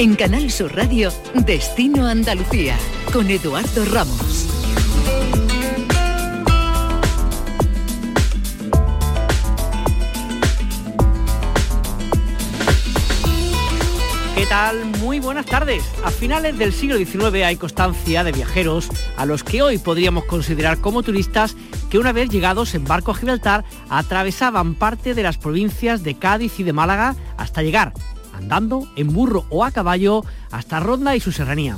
En Canal Sur Radio, Destino Andalucía, con Eduardo Ramos. ¿Qué tal? Muy buenas tardes. A finales del siglo XIX hay constancia de viajeros a los que hoy podríamos considerar como turistas que una vez llegados en barco a Gibraltar atravesaban parte de las provincias de Cádiz y de Málaga hasta llegar, andando, en burro o a caballo, hasta Ronda y su serranía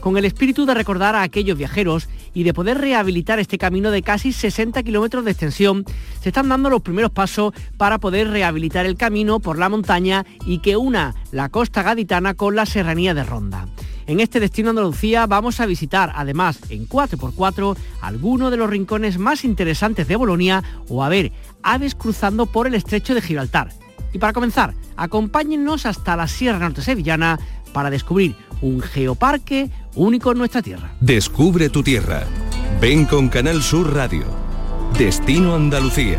con el espíritu de recordar a aquellos viajeros y de poder rehabilitar este camino de casi 60 kilómetros de extensión, se están dando los primeros pasos para poder rehabilitar el camino por la montaña y que una la costa gaditana con la serranía de Ronda. En este destino Andalucía vamos a visitar, además, en 4x4, algunos de los rincones más interesantes de Bolonia o a ver aves cruzando por el estrecho de Gibraltar. Y para comenzar, acompáñennos hasta la Sierra Norte Sevillana para descubrir un geoparque único en nuestra tierra. Descubre tu tierra. Ven con Canal Sur Radio. Destino Andalucía.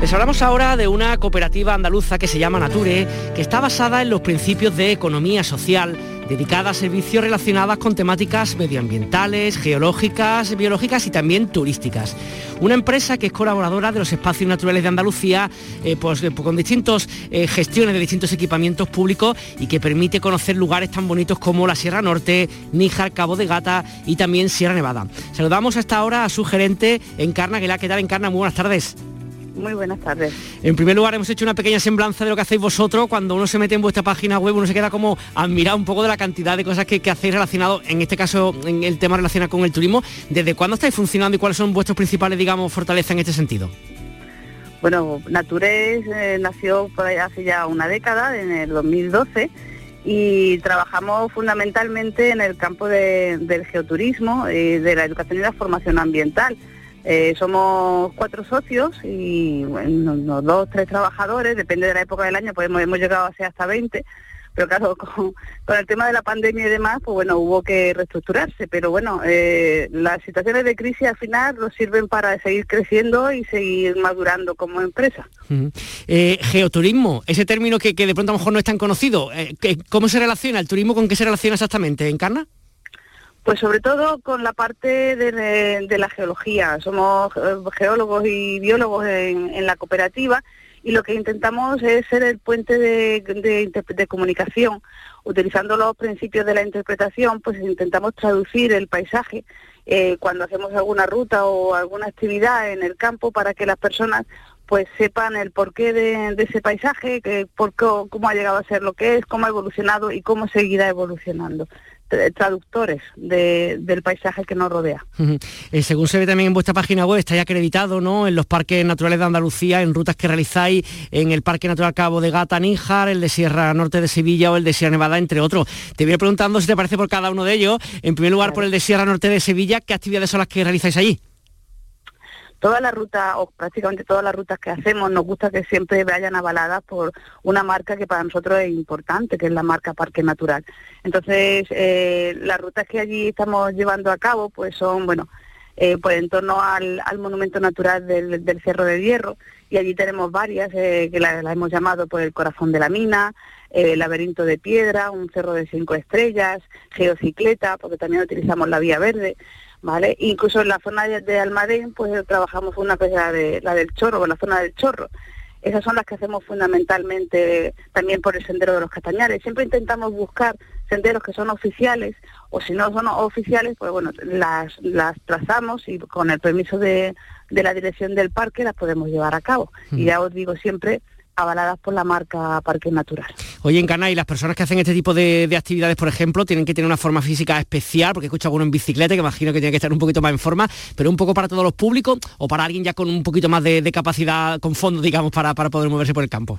Les hablamos ahora de una cooperativa andaluza que se llama Nature, que está basada en los principios de economía social dedicada a servicios relacionados con temáticas medioambientales, geológicas, biológicas y también turísticas. Una empresa que es colaboradora de los espacios naturales de Andalucía, eh, pues, eh, con distintas eh, gestiones de distintos equipamientos públicos y que permite conocer lugares tan bonitos como la Sierra Norte, Níjar, Cabo de Gata y también Sierra Nevada. Saludamos hasta ahora a su gerente Encarna Aguilar. ¿Qué tal Encarna? Muy buenas tardes. Muy buenas tardes. En primer lugar, hemos hecho una pequeña semblanza de lo que hacéis vosotros. Cuando uno se mete en vuestra página web, uno se queda como admirado un poco de la cantidad de cosas que, hacéis relacionado, en este caso, en el tema relacionado con el turismo. ¿Desde cuándo estáis funcionando y cuáles son vuestros principales, digamos, fortalezas en este sentido? Bueno, Natures eh, nació por hace ya una década, en el 2012, y trabajamos fundamentalmente en el campo del geoturismo, de la educación y la formación ambiental eh, somos cuatro socios y bueno, dos, tres trabajadores, depende de la época del año, pues hemos, llegado a ser hasta 20, pero claro, con, el tema de la pandemia y demás, pues bueno, hubo que reestructurarse, pero bueno, eh, las situaciones de crisis al final nos sirven para seguir creciendo y seguir madurando como empresa. Eh, geoturismo, ese término que, de pronto a lo mejor no es tan conocido, ¿cómo se relaciona el turismo con qué se relaciona exactamente? ¿Encarna? Pues sobre todo con la parte de, la geología. Somos eh, geólogos y biólogos en, la cooperativa y lo que intentamos es ser el puente de, comunicación. Utilizando los principios de la interpretación, pues intentamos traducir el paisaje eh, cuando hacemos alguna ruta o alguna actividad en el campo para que las personas pues sepan el porqué de, ese paisaje, por cómo ha llegado a ser lo que es, cómo ha evolucionado y cómo seguirá evolucionando traductores del paisaje que nos rodea. Eh, según se ve también en vuestra página web, estáis acreditado ¿no? en los parques naturales de Andalucía, en rutas que realizáis en el Parque Natural Cabo de Gata, Níjar, el de Sierra Norte de Sevilla o el de Sierra Nevada, entre otros. Te voy preguntando si te parece por cada uno de ellos. En primer lugar, por el de Sierra Norte de Sevilla, ¿qué actividades son las que realizáis allí? Todas las rutas, o prácticamente todas las rutas que hacemos, nos gusta que siempre vayan avaladas por una marca que para nosotros es importante, que es la marca Parque Natural. Entonces, eh, las rutas que allí estamos llevando a cabo, pues son, bueno, eh, pues en torno al, monumento natural del, Cerro de Hierro, y allí tenemos varias, eh, que las la hemos llamado por el corazón de la mina, el laberinto de piedra, un cerro de cinco estrellas, geocicleta, porque también utilizamos la vía verde. ¿Vale? Incluso en la zona de, Almadén, pues trabajamos una cosa de la del Chorro, en la zona del Chorro. Esas son las que hacemos fundamentalmente también por el sendero de los Castañares. Siempre intentamos buscar senderos que son oficiales o si no son oficiales, pues bueno, las, las trazamos y con el permiso de, de la dirección del parque las podemos llevar a cabo. Y ya os digo siempre avaladas por la marca Parque Natural. Oye, en Cana, y las personas que hacen este tipo de, actividades, por ejemplo, tienen que tener una forma física especial, porque escucho alguno en bicicleta, que imagino que tiene que estar un poquito más en forma, pero un poco para todos los públicos o para alguien ya con un poquito más de, capacidad, con fondo, digamos, para, para poder moverse por el campo.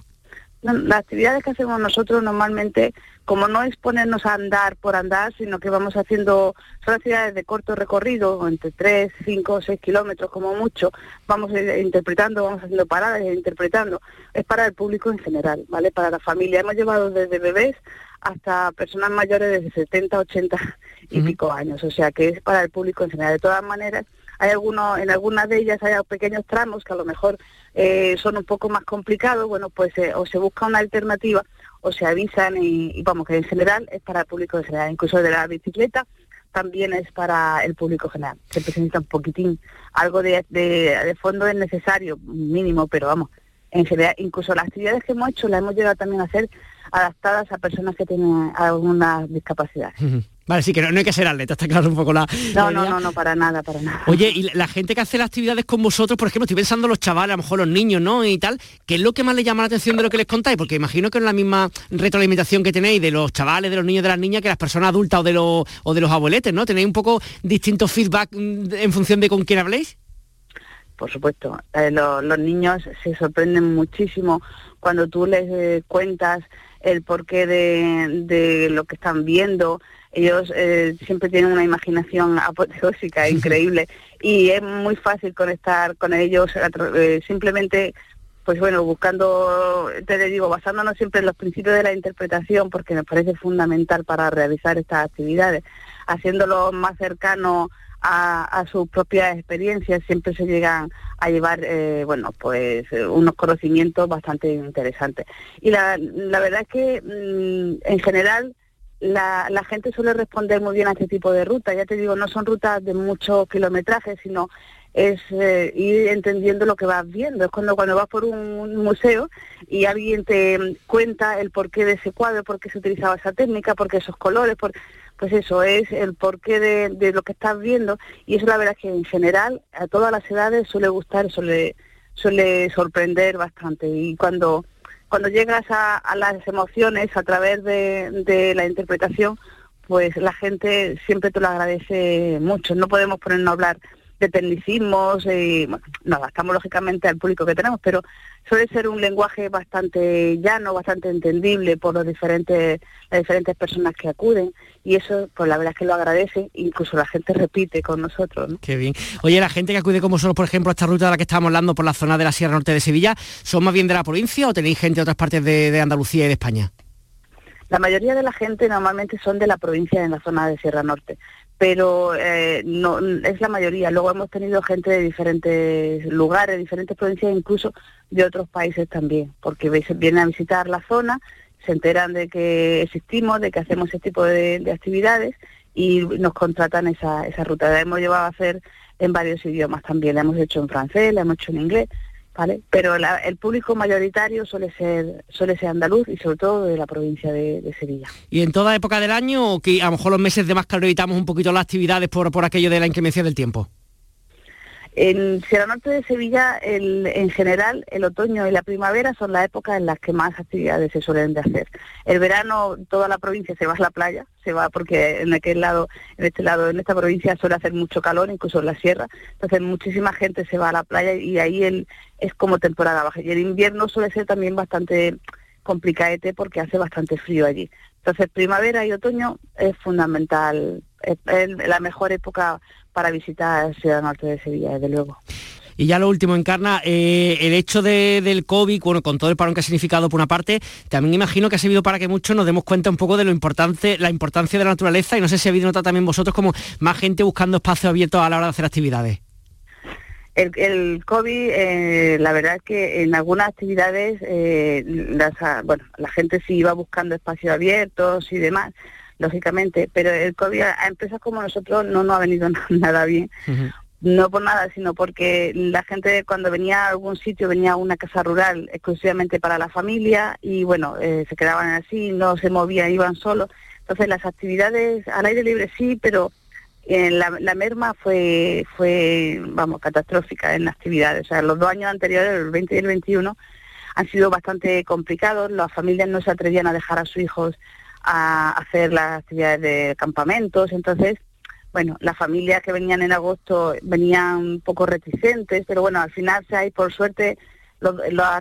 Las actividades que hacemos nosotros normalmente como no es ponernos a andar por andar, sino que vamos haciendo, son ciudades de corto recorrido, entre 3, 5 o 6 kilómetros como mucho, vamos interpretando, vamos haciendo paradas e interpretando. Es para el público en general, ¿vale? Para la familia. Hemos llevado desde bebés hasta personas mayores de 70, 80 y pico años, o sea que es para el público en general. De todas maneras, hay algunos, en algunas de ellas hay pequeños tramos que a lo mejor eh, son un poco más complicados, bueno, pues eh, o se busca una alternativa o se avisan y, vamos, que en general es para el público general, incluso de la bicicleta también es para el público general. Se presenta un poquitín, algo de, de fondo es necesario, mínimo, pero vamos, en general, incluso las actividades que hemos hecho las hemos llegado también a hacer adaptadas a personas que tienen alguna discapacidad. Vale, sí, que no, hay que ser atleta, está claro un poco la... No, no, no, no, para nada, para nada. Oye, y la gente que hace las actividades con vosotros, por ejemplo, estoy pensando los chavales, a lo mejor los niños, ¿no? Y tal, ¿qué es lo que más les llama la atención de lo que les contáis? Porque imagino que es la misma retroalimentación que tenéis de los chavales, de los niños, de las niñas, que las personas adultas o de los, o de los abueletes, ¿no? ¿Tenéis un poco distinto feedback mm, en función de con quién habléis? Por supuesto, eh, los niños se sorprenden muchísimo cuando tú les eh, cuentas el porqué de, lo que están viendo. Ellos eh, siempre tienen una imaginación apoteósica increíble y es muy fácil conectar con ellos eh, simplemente pues bueno, buscando, te digo, basándonos siempre en los principios de la interpretación, porque me parece fundamental para realizar estas actividades, haciéndolo más cercano a, sus propias experiencias siempre se llegan a llevar, eh, bueno, pues eh, unos conocimientos bastante interesantes. Y la, la verdad es que mm, en general la, la, gente suele responder muy bien a este tipo de rutas. Ya te digo, no son rutas de mucho kilometraje, sino es eh, ir entendiendo lo que vas viendo. Es cuando, cuando vas por un, museo y alguien te cuenta el porqué de ese cuadro, por qué se utilizaba esa técnica, por qué esos colores, por pues eso es el porqué de, lo que estás viendo y eso la verdad es que en general a todas las edades suele gustar, suele, suele sorprender bastante y cuando, cuando llegas a, las emociones a través de, la interpretación, pues la gente siempre te lo agradece mucho. No podemos ponernos a hablar de tecnicismos, y, no, adaptamos lógicamente al público que tenemos, pero suele ser un lenguaje bastante llano, bastante entendible por los diferentes, las diferentes personas que acuden y eso pues la verdad es que lo agradece, incluso la gente repite con nosotros. Qué bien. Oye, la gente que acude como vosotros, por ejemplo, a esta ruta de la que estamos hablando por la zona de la Sierra Norte de Sevilla, ¿son más bien de la provincia o tenéis gente de otras partes de Andalucía y de España? La mayoría de la gente normalmente son de la provincia en la zona de Sierra Norte, pero eh, no es la mayoría. Luego hemos tenido gente de diferentes lugares, diferentes provincias, incluso de otros países también, porque vienen a visitar la zona, se enteran de que existimos, de que hacemos ese tipo de, actividades y nos contratan esa, esa ruta. La hemos llevado a hacer en varios idiomas también, la hemos hecho en francés, la hemos hecho en inglés, pero el público mayoritario suele ser suele ser andaluz y sobre todo de la provincia de, Sevilla. ¿Y en toda época del año o que a lo mejor los meses de más calor evitamos un poquito las actividades por, por aquello de la inclemencia del tiempo? En Sierra Norte de Sevilla, en general, el otoño y la primavera son las épocas en las que más actividades se suelen de hacer. El verano, toda la provincia se va a la playa, se va porque en aquel lado, en este lado, en esta provincia suele hacer mucho calor, incluso en la sierra. Entonces, muchísima gente se va a la playa y ahí el, es como temporada baja. Y el invierno suele ser también bastante complicadete porque hace bastante frío allí. Entonces, primavera y otoño es fundamental, es la mejor época para visitar Ciudad Norte de Sevilla, desde luego. Y ya lo último, Encarna, eh, el hecho del COVID, bueno, con todo el parón que ha significado por una parte, también imagino que ha servido para que muchos nos demos cuenta un poco de lo importante, la importancia de la naturaleza y no sé si habéis notado también vosotros como más gente buscando espacios abiertos a la hora de hacer actividades. El, COVID, eh, la verdad es que en algunas actividades, eh, bueno, la gente sí iba buscando espacios abiertos y demás, lógicamente, pero el COVID a empresas como nosotros no nos ha venido nada bien. No por nada, sino porque la gente cuando venía a algún sitio venía a una casa rural exclusivamente para la familia y bueno, eh, se quedaban así, no se movían, iban solos. Entonces las actividades al aire libre sí, pero en la, la, merma fue, fue, vamos, catastrófica en las actividades. O sea, los dos años anteriores, el 20 y el 21, han sido bastante complicados. Las familias no se atrevían a dejar a sus hijos a hacer las actividades de campamentos. Entonces, bueno, las familias que venían en agosto venían un poco reticentes, pero bueno, al final se hay, por suerte,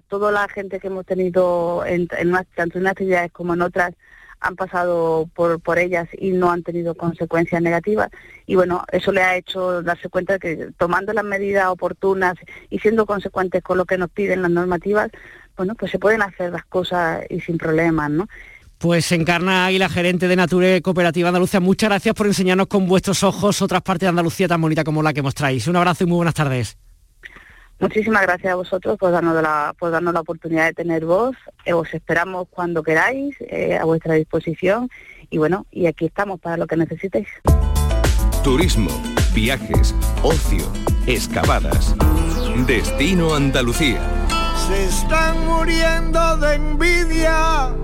toda la gente que hemos tenido en, tanto en actividades como en otras han pasado por, por ellas y no han tenido consecuencias negativas. Y bueno, eso le ha hecho darse cuenta de que tomando las medidas oportunas y siendo consecuentes con lo que nos piden las normativas, bueno, pues se pueden hacer las cosas y sin problemas, ¿no? Pues Encarna la gerente de Nature Cooperativa Andalucía, muchas gracias por enseñarnos con vuestros ojos otras partes de Andalucía tan bonita como la que mostráis. Un abrazo y muy buenas tardes. Muchísimas gracias a vosotros por darnos la, por darnos la oportunidad de tener voz. Eh, os esperamos cuando queráis, eh, a vuestra disposición. Y bueno, y aquí estamos para lo que necesitéis. Turismo, viajes, ocio, excavadas. Destino Andalucía. Se están muriendo de envidia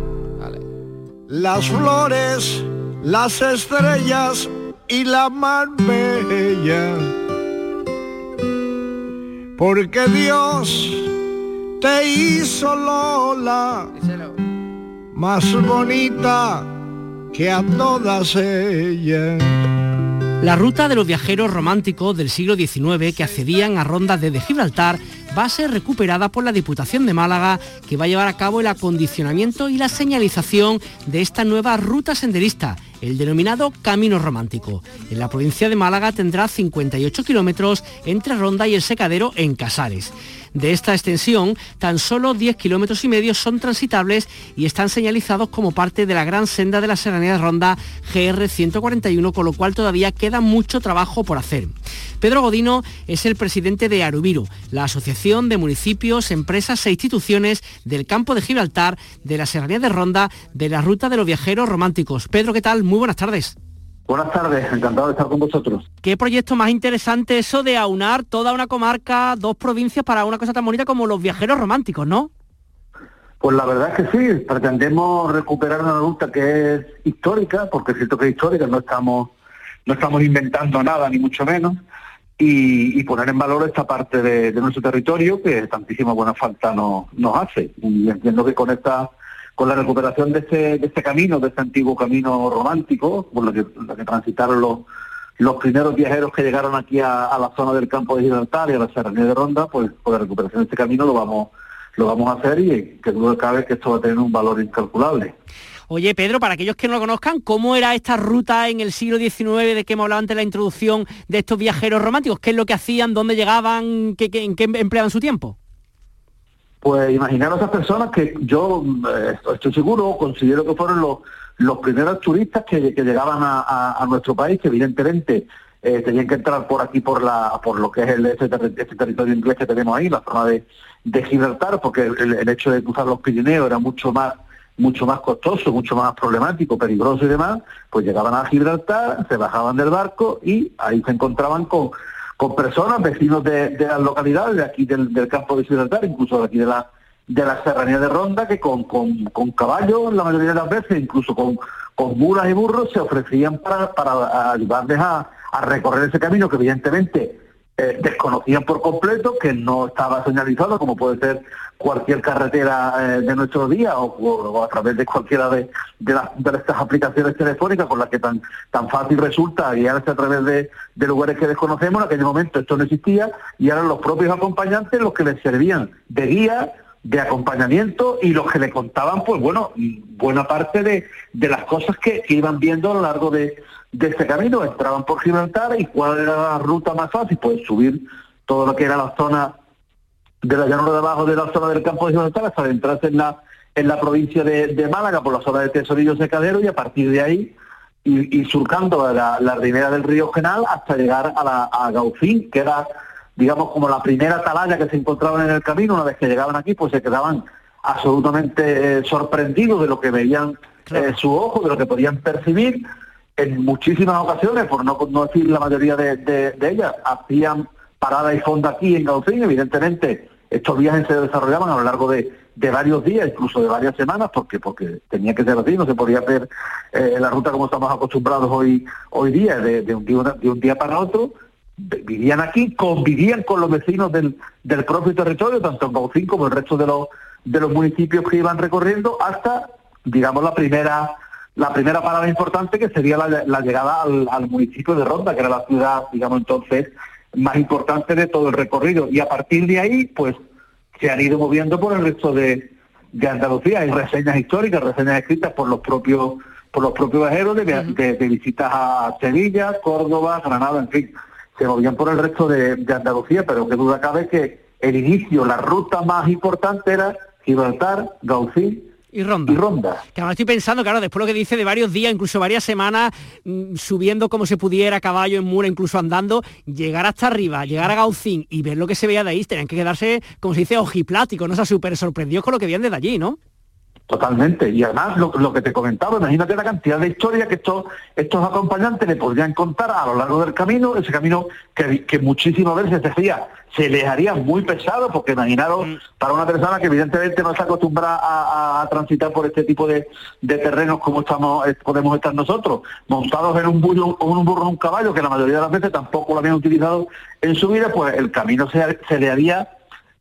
las flores, las estrellas y la mar bella. Porque Dios te hizo Lola más bonita que a todas ellas. La ruta de los viajeros románticos del siglo XIX que accedían a rondas desde Gibraltar va a ser recuperada por la Diputación de Málaga, que va a llevar a cabo el acondicionamiento y la señalización de esta nueva ruta senderista el denominado Camino Romántico. En la provincia de Málaga tendrá 58 kilómetros entre Ronda y el Secadero en Casares. De esta extensión, tan solo 10 kilómetros y medio son transitables y están señalizados como parte de la gran senda de la Serranía de Ronda GR 141, con lo cual todavía queda mucho trabajo por hacer. Pedro Godino es el presidente de Arubiru, la Asociación de Municipios, Empresas e Instituciones del Campo de Gibraltar, de la Serranía de Ronda, de la Ruta de los Viajeros Románticos. Pedro, ¿qué tal? Muy buenas tardes. Buenas tardes, encantado de estar con vosotros. Qué proyecto más interesante eso de aunar toda una comarca, dos provincias para una cosa tan bonita como los viajeros románticos, ¿no? Pues la verdad es que sí, pretendemos recuperar una ruta que es histórica, porque es cierto que es histórica, no estamos, no estamos inventando nada, ni mucho menos, y, poner en valor esta parte de, nuestro territorio que tantísima buena falta nos, nos hace. Y entiendo que con esta con la recuperación de este, de este camino, de este antiguo camino romántico, por lo que, que transitaron los, los primeros viajeros que llegaron aquí a, la zona del campo de Gibraltar y a la Serranía de Ronda, pues con la recuperación de este camino lo vamos, lo vamos a hacer y que duda cabe que esto va a tener un valor incalculable. Oye, Pedro, para aquellos que no lo conozcan, ¿cómo era esta ruta en el siglo XIX de que hemos hablado antes de la introducción de estos viajeros románticos? ¿Qué es lo que hacían? ¿Dónde llegaban? ¿Qué, ¿En qué empleaban su tiempo? Pues imaginaros a esas personas que yo eh, estoy seguro, considero que fueron los, los primeros turistas que, llegaban a, nuestro país, que evidentemente eh, tenían que entrar por aquí por la por lo que es el, este, este territorio inglés que tenemos ahí, la zona de, Gibraltar, porque el, hecho de cruzar los Pirineos era mucho más mucho más costoso, mucho más problemático, peligroso y demás, pues llegaban a Gibraltar, se bajaban del barco y ahí se encontraban con con personas, vecinos de, las localidades, de aquí del, campo de Gibraltar, incluso de aquí de la, de la serranía de Ronda, que con, con, caballos, la mayoría de las veces, incluso con, con mulas y burros, se ofrecían para, para ayudarles a, a recorrer ese camino que evidentemente eh, desconocían por completo, que no estaba señalizado, como puede ser cualquier carretera eh, de nuestro día o, a través de cualquiera de, de, estas aplicaciones telefónicas con las que tan, tan fácil resulta guiarse a través de, de, lugares que desconocemos. En aquel momento esto no existía y eran los propios acompañantes los que les servían de guía de acompañamiento y los que le contaban, pues bueno, buena parte de, de las cosas que, iban viendo a lo largo de, de este camino. Entraban por Gibraltar y cuál era la ruta más fácil, pues subir todo lo que era la zona de la llanura de abajo de la zona del campo de Gibraltar hasta adentrarse en la, en la provincia de, Málaga por la zona de Tesorillo Secadero y a partir de ahí y, surcando la, la ribera del río Genal hasta llegar a, la, a Gaucín, que era digamos, como la primera atalaya que se encontraban en el camino, una vez que llegaban aquí, pues se quedaban absolutamente eh, sorprendidos de lo que veían eh, su ojo, de lo que podían percibir. En muchísimas ocasiones, por no, decir la mayoría de, ellas, hacían parada y fonda aquí en Gaucín. Evidentemente, estos viajes se desarrollaban a lo largo de, varios días, incluso de varias semanas, porque porque tenía que ser así, no se podía hacer eh, la ruta como estamos acostumbrados hoy hoy día, de, un, día, de un día para otro, vivían aquí, convivían con los vecinos del, del propio territorio, tanto en Gaucín como el resto de los, de los municipios que iban recorriendo, hasta, digamos, la primera la primera parada importante que sería la, llegada al, municipio de Ronda, que era la ciudad, digamos, entonces más importante de todo el recorrido. Y a partir de ahí, pues, se han ido moviendo por el resto de, de Andalucía. Hay reseñas históricas, reseñas escritas por los propios por los propios viajeros de, de visitas a Sevilla, Córdoba, Granada, en fin se movían por el resto de, Andalucía, pero que duda cabe que el inicio, la ruta más importante era Gibraltar, Gaucín y Ronda. Y Ronda. Que ahora estoy pensando, claro, después lo que dice de varios días, incluso varias semanas, mm, subiendo como se pudiera, a caballo, en mula, incluso andando, llegar hasta arriba, llegar a Gaucín y ver lo que se veía de ahí, tenían que quedarse, como se dice, ojiplático, ¿no? O sea, súper sorprendidos con lo que veían desde allí, ¿no? Totalmente. Y además, lo, que te comentaba, imagínate la cantidad de historias que estos, estos acompañantes le podrían contar a lo largo del camino, ese camino que, que muchísimas veces decía, se les haría muy pesado, porque imaginaros, mm. para una persona que evidentemente no está acostumbrada a, transitar por este tipo de, terrenos como estamos eh, podemos estar nosotros, montados en un burro, en un burro o un caballo, que la mayoría de las veces tampoco lo habían utilizado en su vida, pues el camino se, se le haría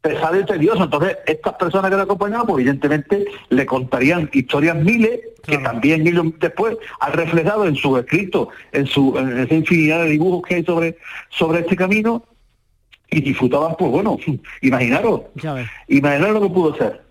pesado y tedioso. Entonces, estas personas que le acompañaban, pues evidentemente le contarían historias miles que también ellos después han reflejado en su escrito, en su en esa infinidad de dibujos que hay sobre, sobre este camino y disfrutaban, pues bueno, imaginaros, imaginaros lo que pudo ser.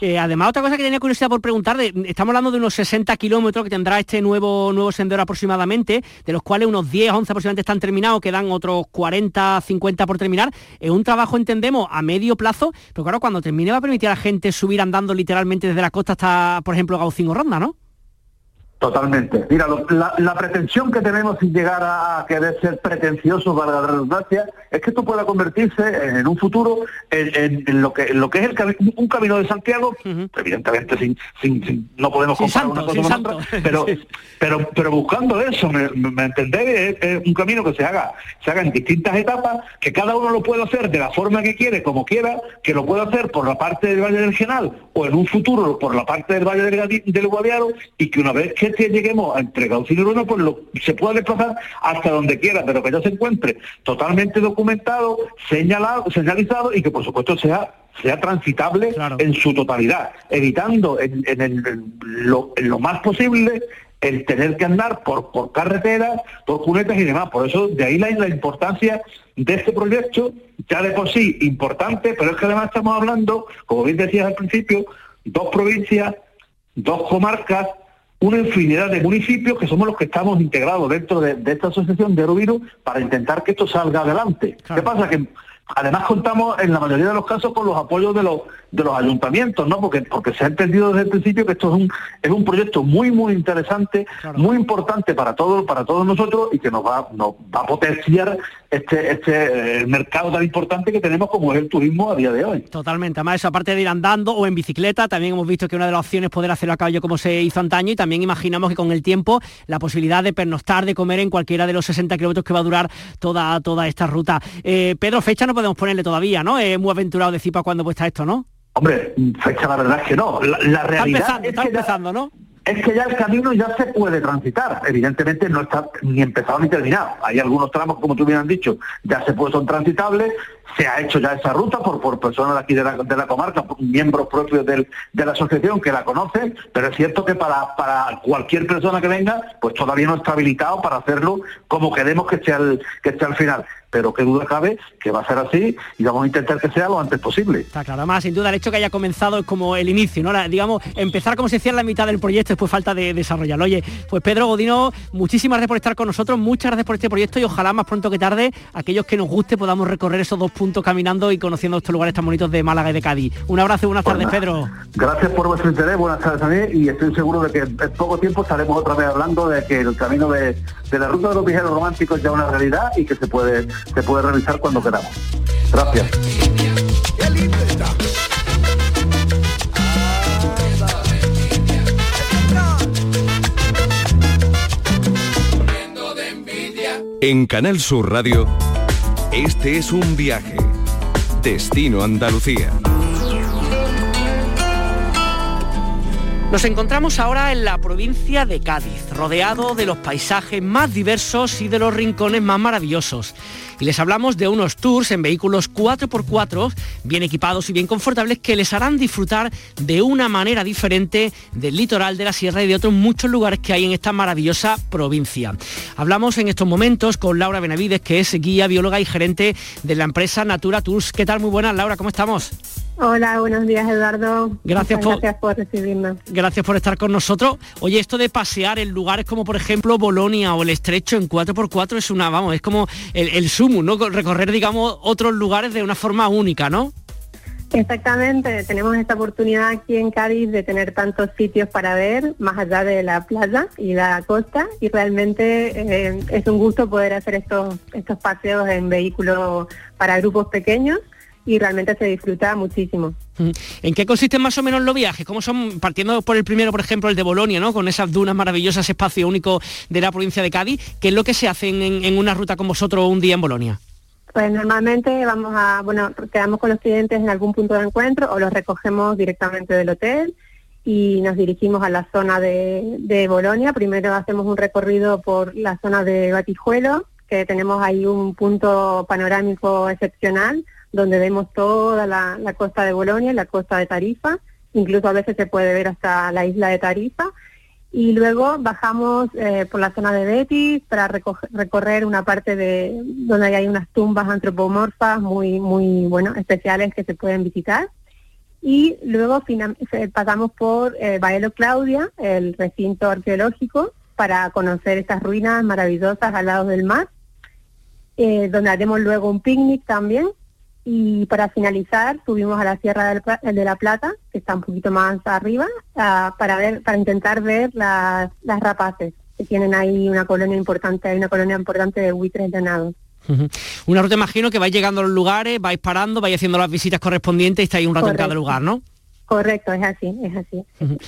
Eh, además, otra cosa que tenía curiosidad por preguntar, estamos hablando de unos 60 kilómetros que tendrá este nuevo, nuevo sendero aproximadamente, de los cuales unos 10, 11 aproximadamente están terminados, quedan otros 40, 50 por terminar. Es un trabajo, entendemos, a medio plazo, pero claro, cuando termine va a permitir a la gente subir andando literalmente desde la costa hasta, por ejemplo, Gaucín o Ronda, ¿no? Totalmente. Mira, la, pretensión que tenemos sin llegar a querer ser pretenciosos, para la redundancia, es que esto pueda convertirse en un futuro en, lo que lo que es el un camino de Santiago, evidentemente sin, sin, no podemos comparar una cosa con otra, pero, pero, pero buscando eso, me, me entendés, es, un camino que se haga, se haga en distintas etapas, que cada uno lo pueda hacer de la forma que quiere, como quiera, que lo pueda hacer por la parte del Valle del Genal o en un futuro por la parte del Valle del, del Guadiaro y que una vez que que lleguemos a entre Gaucín y pues lo, se pueda desplazar hasta donde quiera, pero que ya se encuentre totalmente documentado, señalado, señalizado y que por supuesto sea sea transitable en su totalidad, evitando en, lo, más posible el tener que andar por, por carreteras, por cunetas y demás. Por eso, de ahí la, la importancia de este proyecto, ya de por sí importante, pero es que además estamos hablando, como bien decías al principio, dos provincias, dos comarcas, una infinidad de municipios que somos los que estamos integrados dentro de, esta asociación de Aerovirus para intentar que esto salga adelante. ¿Qué pasa? Que además contamos en la mayoría de los casos con los apoyos de los de los ayuntamientos, ¿no? Porque, porque se ha entendido desde el principio que esto es un, es un proyecto muy, muy interesante, muy importante para todos, para todos nosotros y que nos va, nos va a potenciar este, este eh, mercado tan importante que tenemos como es el turismo a día de hoy. Totalmente, además eso aparte de ir andando o en bicicleta, también hemos visto que una de las opciones es poder hacerlo a caballo como se hizo antaño y también imaginamos que con el tiempo la posibilidad de pernoctar, de comer en cualquiera de los 60 kilómetros que va a durar toda, toda esta ruta. Eh, Pedro, fecha no podemos ponerle todavía, ¿no? Es muy aventurado de Cipa cuando puesta esto, ¿no? Hombre, fecha la verdad es que no. La, realidad está empezando, ¿no? Es que ya el camino ya se puede transitar. Evidentemente no está ni empezado ni terminado. Hay algunos tramos, como tú bien dicho, ya se pueden, son transitables. Se ha hecho ya esa ruta por, por personas de aquí de la, de la comarca, miembros propios del, de la asociación que la conocen, pero es cierto que para, para cualquier persona que venga, pues todavía no está habilitado para hacerlo como queremos que sea el, que esté al final pero qué duda cabe que va a ser así y vamos a intentar que sea lo antes posible. Está claro, además sin duda el hecho que haya comenzado es como el inicio, ¿no? digamos, empezar como se decía en la mitad del proyecto, después falta de desarrollarlo. Oye, pues Pedro Godino, muchísimas gracias por estar con nosotros, muchas gracias por este proyecto y ojalá más pronto que tarde, aquellos que nos guste podamos recorrer esos dos puntos caminando y conociendo estos lugares tan bonitos de Málaga y de Cádiz. Un abrazo y buenas tardes, Pedro. Gracias por vuestro interés, buenas tardes mí y estoy seguro de que en poco tiempo estaremos otra vez hablando de que el camino de, la ruta de los viajeros románticos es ya una realidad y que se puede, se puede realizar cuando queramos. Gracias. En Canal Sur Radio, este es un viaje. Destino Andalucía. Nos encontramos ahora en la provincia de Cádiz, rodeado de los paisajes más diversos y de los rincones más maravillosos. Y les hablamos de unos tours en vehículos 4x4, bien equipados y bien confortables, que les harán disfrutar de una manera diferente del litoral de la sierra y de otros muchos lugares que hay en esta maravillosa provincia. Hablamos en estos momentos con Laura Benavides, que es guía, bióloga y gerente de la empresa Natura Tours. ¿Qué tal? Muy buenas, Laura, ¿cómo estamos? Hola, buenos días Eduardo. Gracias por, gracias por recibirnos. Gracias por estar con nosotros. Oye, esto de pasear en lugares como por ejemplo Bolonia o el Estrecho en 4x4 es una, vamos, es como el, el sumo, ¿no? Recorrer, digamos, otros lugares de una forma única, ¿no? Exactamente, tenemos esta oportunidad aquí en Cádiz de tener tantos sitios para ver, más allá de la playa y la costa, y realmente eh, es un gusto poder hacer estos, estos paseos en vehículos para grupos pequeños y realmente se disfruta muchísimo. ¿En qué consisten más o menos los viajes? ¿Cómo son, partiendo por el primero, por ejemplo, el de Bolonia, ¿no? con esas dunas maravillosas, espacio único de la provincia de Cádiz? ¿Qué es lo que se hace en, en una ruta con vosotros un día en Bolonia? Pues normalmente vamos a, bueno, quedamos con los clientes en algún punto de encuentro o los recogemos directamente del hotel y nos dirigimos a la zona de, de Bolonia. Primero hacemos un recorrido por la zona de Batijuelo, que tenemos ahí un punto panorámico excepcional, donde vemos toda la, costa de Bolonia y la costa de Tarifa. Incluso a veces se puede ver hasta la isla de Tarifa. Y luego bajamos eh, por la zona de Betis para recorrer una parte de donde hay unas tumbas antropomorfas muy muy bueno especiales que se pueden visitar. Y luego pasamos por eh, Baelo Claudia el recinto arqueológico para conocer estas ruinas maravillosas al lado del mar eh, donde haremos luego un picnic también y para finalizar subimos a la Sierra de la Plata, que está un poquito más arriba, para ver, para intentar ver las, rapaces, que tienen ahí una colonia importante, hay una colonia importante de buitres llanados. Una ruta imagino que vais llegando a los lugares, vais parando, vais haciendo las visitas correspondientes y estáis un rato en cada lugar, ¿no? Correcto, es así, es así.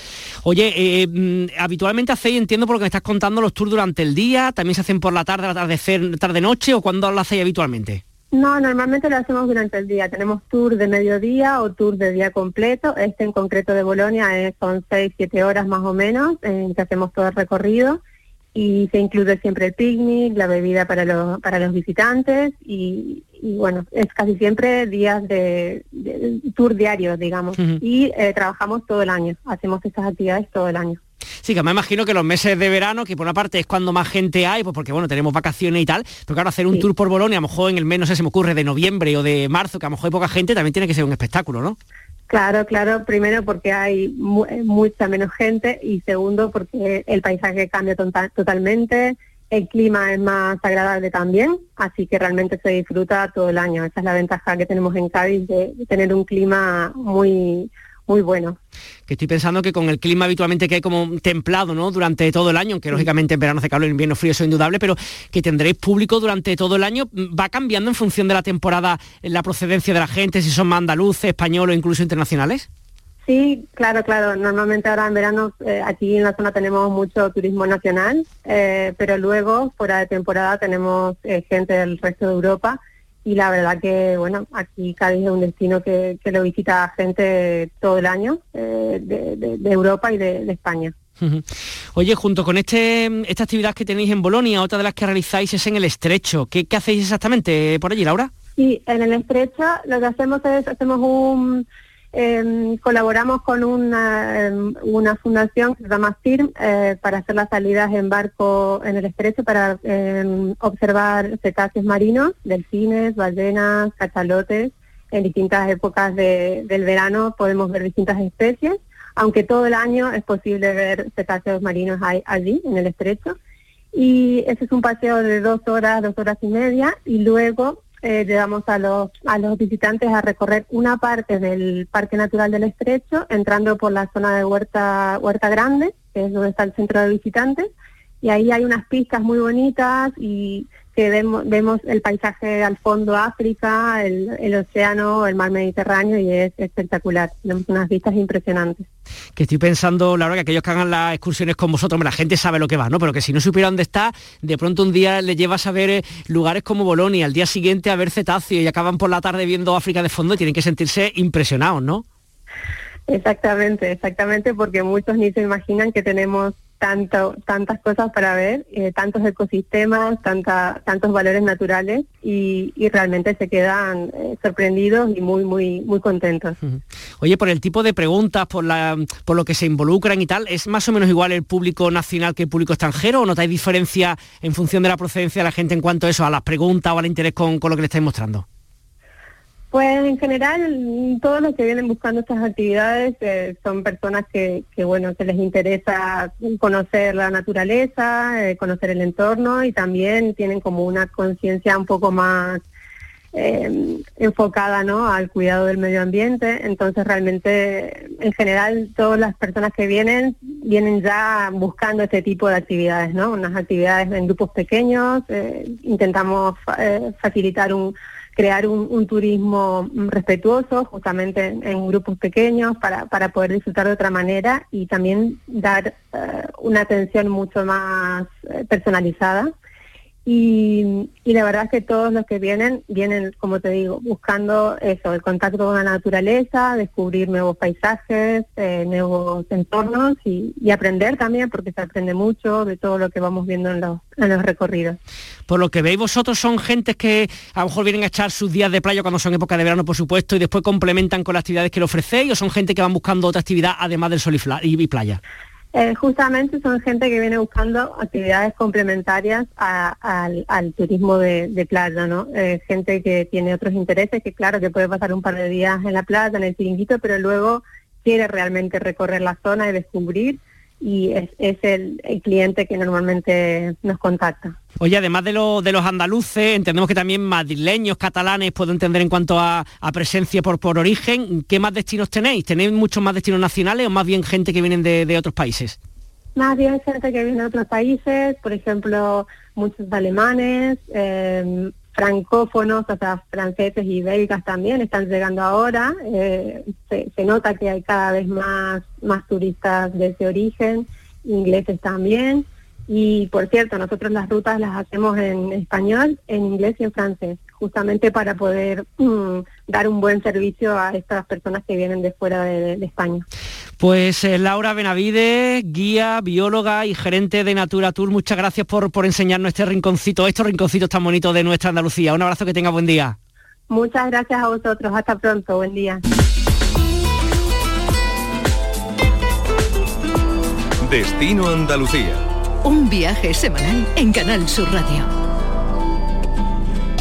Oye, eh, mm, habitualmente hacéis, entiendo por lo que me estás contando, los tours durante el día, también se hacen por la tarde, atardecer, tarde-noche o cuándo lo hacéis habitualmente? No, normalmente lo hacemos durante el día. Tenemos tour de mediodía o tour de día completo. Este en concreto de Bolonia son 6, 7 horas más o menos en que hacemos todo el recorrido y se incluye siempre el picnic, la bebida para los, para los visitantes y, bueno, es casi siempre días de, tour diarios, digamos. Y eh, trabajamos todo el año, hacemos estas actividades todo el año. Sí, que me imagino que los meses de verano, que por una parte es cuando más gente hay, pues porque bueno, tenemos vacaciones y tal, pero claro, hacer un tour por Bolonia, a lo mejor en el mes, no sé, se me ocurre, de noviembre o de marzo, que a lo mejor hay poca gente, también tiene que ser un espectáculo, ¿no? Claro, claro, primero porque hay eh, mucha menos gente y segundo porque el paisaje cambia totalmente, el clima es más agradable también, así que realmente se disfruta todo el año. Esa es la ventaja que tenemos en Cádiz de tener un clima muy muy bueno. Que estoy pensando que con el clima habitualmente que hay como templado, ¿no? Durante todo el año, aunque lógicamente en verano hace calor, en invierno frío, eso es indudable, pero que tendréis público durante todo el año, ¿va cambiando en función de la temporada la procedencia de la gente, si son más andaluces, españoles o incluso internacionales? Sí, claro, claro. Normalmente ahora en verano eh, aquí en la zona tenemos mucho turismo nacional, eh, pero luego fuera de temporada tenemos eh, gente del resto de Europa y la verdad que, bueno, aquí Cádiz es un destino que, lo visita gente todo el año eh, de, Europa y de, España. Oye, junto con este, esta actividad que tenéis en Bolonia, otra de las que realizáis es en el Estrecho. ¿Qué, qué hacéis exactamente por allí, Laura? Sí, en el Estrecho lo que hacemos es, hacemos un, Em, colaboramos con una, em, una fundación que se llama CIRM eh, para hacer las salidas en barco en el estrecho para em, observar cetáceos marinos, delfines, ballenas, cachalotes. En distintas épocas del verano podemos ver distintas especies, aunque todo el año es posible ver cetáceos marinos allí, en el estrecho. Y ese es un paseo de dos horas, dos horas y media, y luego eh, llevamos a los, a los visitantes a recorrer una parte del Parque Natural del Estrecho, entrando por la zona de Huerta, Huerta Grande, que es donde está el centro de visitantes, y ahí hay unas pistas muy bonitas y que vemos, vemos el paisaje al fondo África, el, el, océano, el mar Mediterráneo y es espectacular. Tenemos unas vistas impresionantes. Que estoy pensando, Laura, que aquellos que hagan las excursiones con vosotros, la gente sabe lo que va, ¿no? Pero que si no supiera dónde está, de pronto un día le llevas a ver eh, lugares como Bolonia, al día siguiente a ver cetáceos y acaban por la tarde viendo África de fondo y tienen que sentirse impresionados, ¿no? Exactamente, exactamente, porque muchos ni se imaginan que tenemos tantas cosas para ver, eh, tantos ecosistemas, tantos valores naturales y, realmente se quedan eh, sorprendidos y muy, muy, muy contentos. Oye, por el tipo de preguntas, por, la, por lo que se involucran y tal, ¿es más o menos igual el público nacional que el público extranjero o notáis diferencia en función de la procedencia de la gente en cuanto a eso, a las preguntas o al interés con lo que le estáis mostrando? Pues en general todos los que vienen buscando estas actividades eh, son personas que, que, bueno que les interesa conocer la naturaleza, eh, conocer el entorno y también tienen como una conciencia un poco más eh, enfocada ¿no? al cuidado del medio ambiente. Entonces realmente en general todas las personas que vienen vienen ya buscando este tipo de actividades, ¿no? unas actividades en grupos pequeños. Eh, intentamos eh, facilitar un crear un, turismo respetuoso justamente en, grupos pequeños para, para, poder disfrutar de otra manera y también dar una atención mucho más personalizada y, la verdad es que todos los que vienen, vienen, como te digo, buscando eso, el contacto con la naturaleza, descubrir nuevos paisajes, eh, nuevos entornos y, aprender también, porque se aprende mucho de todo lo que vamos viendo en los, en los recorridos. Por lo que veis vosotros, son gentes que a lo mejor vienen a echar sus días de playa cuando son época de verano, por supuesto, y después complementan con las actividades que le ofrecéis, o son gente que van buscando otra actividad además del sol y playa. Eh, justamente son gente que viene buscando actividades complementarias al, turismo de, playa, ¿no? Eh, gente que tiene otros intereses, que claro que puede pasar un par de días en la playa, en el chiringuito, pero luego quiere realmente recorrer la zona y descubrir y es, el, cliente que normalmente nos contacta. Oye, además de, de los andaluces, entendemos que también madrileños, catalanes, puedo entender en cuanto a, presencia por, por origen, ¿qué más destinos tenéis? ¿Tenéis muchos más destinos nacionales o más bien gente que vienen de, otros países? Más bien gente que viene de otros países, por ejemplo, muchos alemanes, eh, francófonos, o sea, franceses y belgas también están llegando ahora. Eh, se, nota que hay cada vez más, más turistas de ese origen, ingleses también. Y por cierto, nosotros las rutas las hacemos en español, en inglés y en francés, justamente para poder mm, dar un buen servicio a estas personas que vienen de fuera de, España. Pues eh, Laura Benavide, guía, bióloga y gerente de Natura Tour, muchas gracias por, por enseñarnos este rinconcito, estos rinconcitos tan bonitos de nuestra Andalucía. Un abrazo, que tenga buen día. Muchas gracias a vosotros, hasta pronto, buen día. Destino Andalucía un viaje semanal en Canal Sur Radio.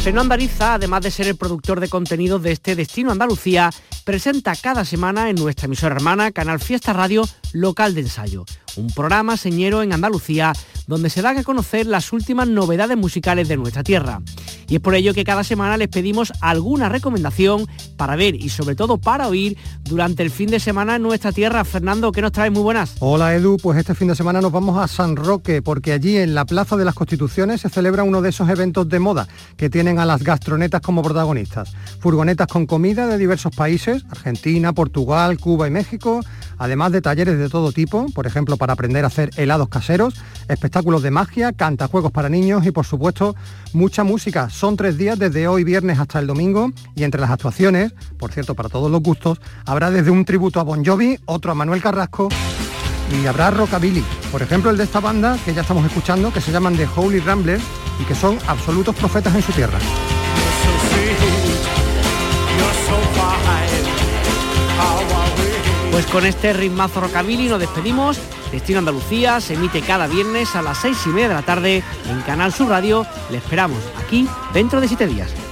Seno Andariza, además de ser el productor de contenidos de este Destino Andalucía, presenta cada semana en nuestra emisora hermana Canal Fiesta Radio Local de Ensayo, un programa señero en Andalucía donde se dan a conocer las últimas novedades musicales de nuestra tierra. Y es por ello que cada semana les pedimos alguna recomendación para ver y sobre todo para oír durante el fin de semana en nuestra tierra. Fernando, ¿qué nos trae? Muy buenas. Hola Edu, pues este fin de semana nos vamos a San Roque porque allí en la Plaza de las Constituciones se celebra uno de esos eventos de moda que tienen a las gastronetas como protagonistas. Furgonetas con comida de diversos países, Argentina, Portugal, Cuba y México, además de talleres de todo tipo, por ejemplo para aprender a hacer helados caseros, espectáculos de magia, cantajuegos para niños y por supuesto mucha música. Son tres días desde hoy viernes hasta el domingo y entre las actuaciones, por cierto para todos los gustos, habrá desde un tributo a Bon Jovi, otro a Manuel Carrasco y habrá rockabilly. Por ejemplo el de esta banda que ya estamos escuchando, que se llaman The Holy Ramblers y que son absolutos profetas en su tierra. Con este ritmazo rockabilly nos despedimos. Destino Andalucía se emite cada viernes a las seis y media de la tarde en Canal Sur Radio. Le esperamos aquí dentro de siete días.